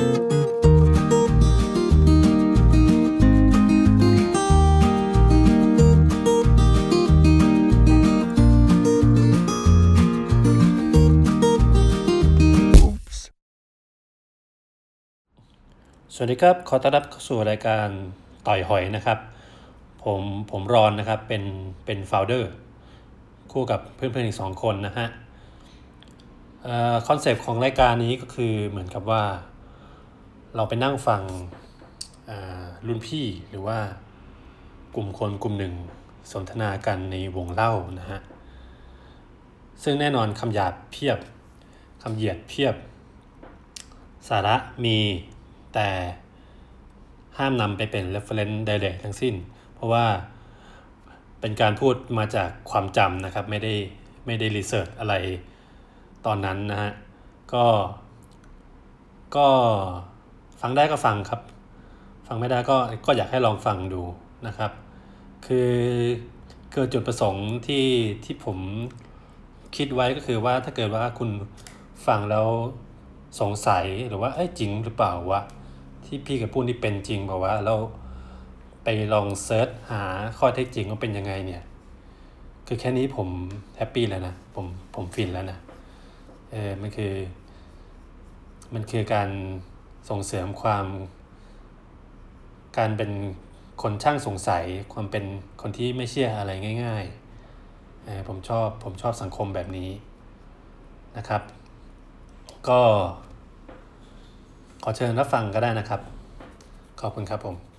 สวัสดีครับ ขอต้อนรับเข้าสู่รายการต่อยหอยนะครับ ผมผมรอนนะครับ เป็นเป็นโฟลเดอร์คู่กับเพื่อนๆอีกสองคนนะฮะคอนเซปต์ของรายการนี้ก็คือเหมือนกับว่า เราไปนั่งฟังรุ่นพี่หรือว่ากลุ่มคนกลุ่มหนึ่งสนทนากันในวงเล่านะฮะ ซึ่งแน่นอนคำหยาบเพียบคำเหยียดเพียบ สาระมีแต่ห้ามนำไปเป็น reference ใดๆทั้งสิ้น เพราะว่าเป็นการพูดมาจากความจำนะครับ ไม่ได้ไม่ได้ research อะไรตอนนั้นนะฮะ ก็ก็ ฟังได้ก็ฟังครับ ฟังไม่ได้ก็ก็อยากให้ลองฟังดูนะครับ คือคือจุดประสงค์ที่ที่ผมคิดไว้ก็คือว่าถ้าเกิดว่าคุณฟังแล้วสงสัยหรือว่าเอ้ยจริงหรือเปล่าวะที่พี่กับพูดนี่เป็นจริงเปล่าวะเราไปลอง search หาข้อเท็จจริงว่าเป็นยังไงเนี่ยคือแค่นี้ผม happy แล้วนะผมผมฟินแล้วนะเออมันคือ มันคือการ ส่งเสริมความ การเป็นคนช่างสงสัย ความเป็นคนที่ไม่เชื่ออะไรง่ายๆ ผมชอบผมชอบสังคมแบบนี้นะครับ ก็ขอเชิญรับฟังก็ได้นะครับ ขอบคุณครับผม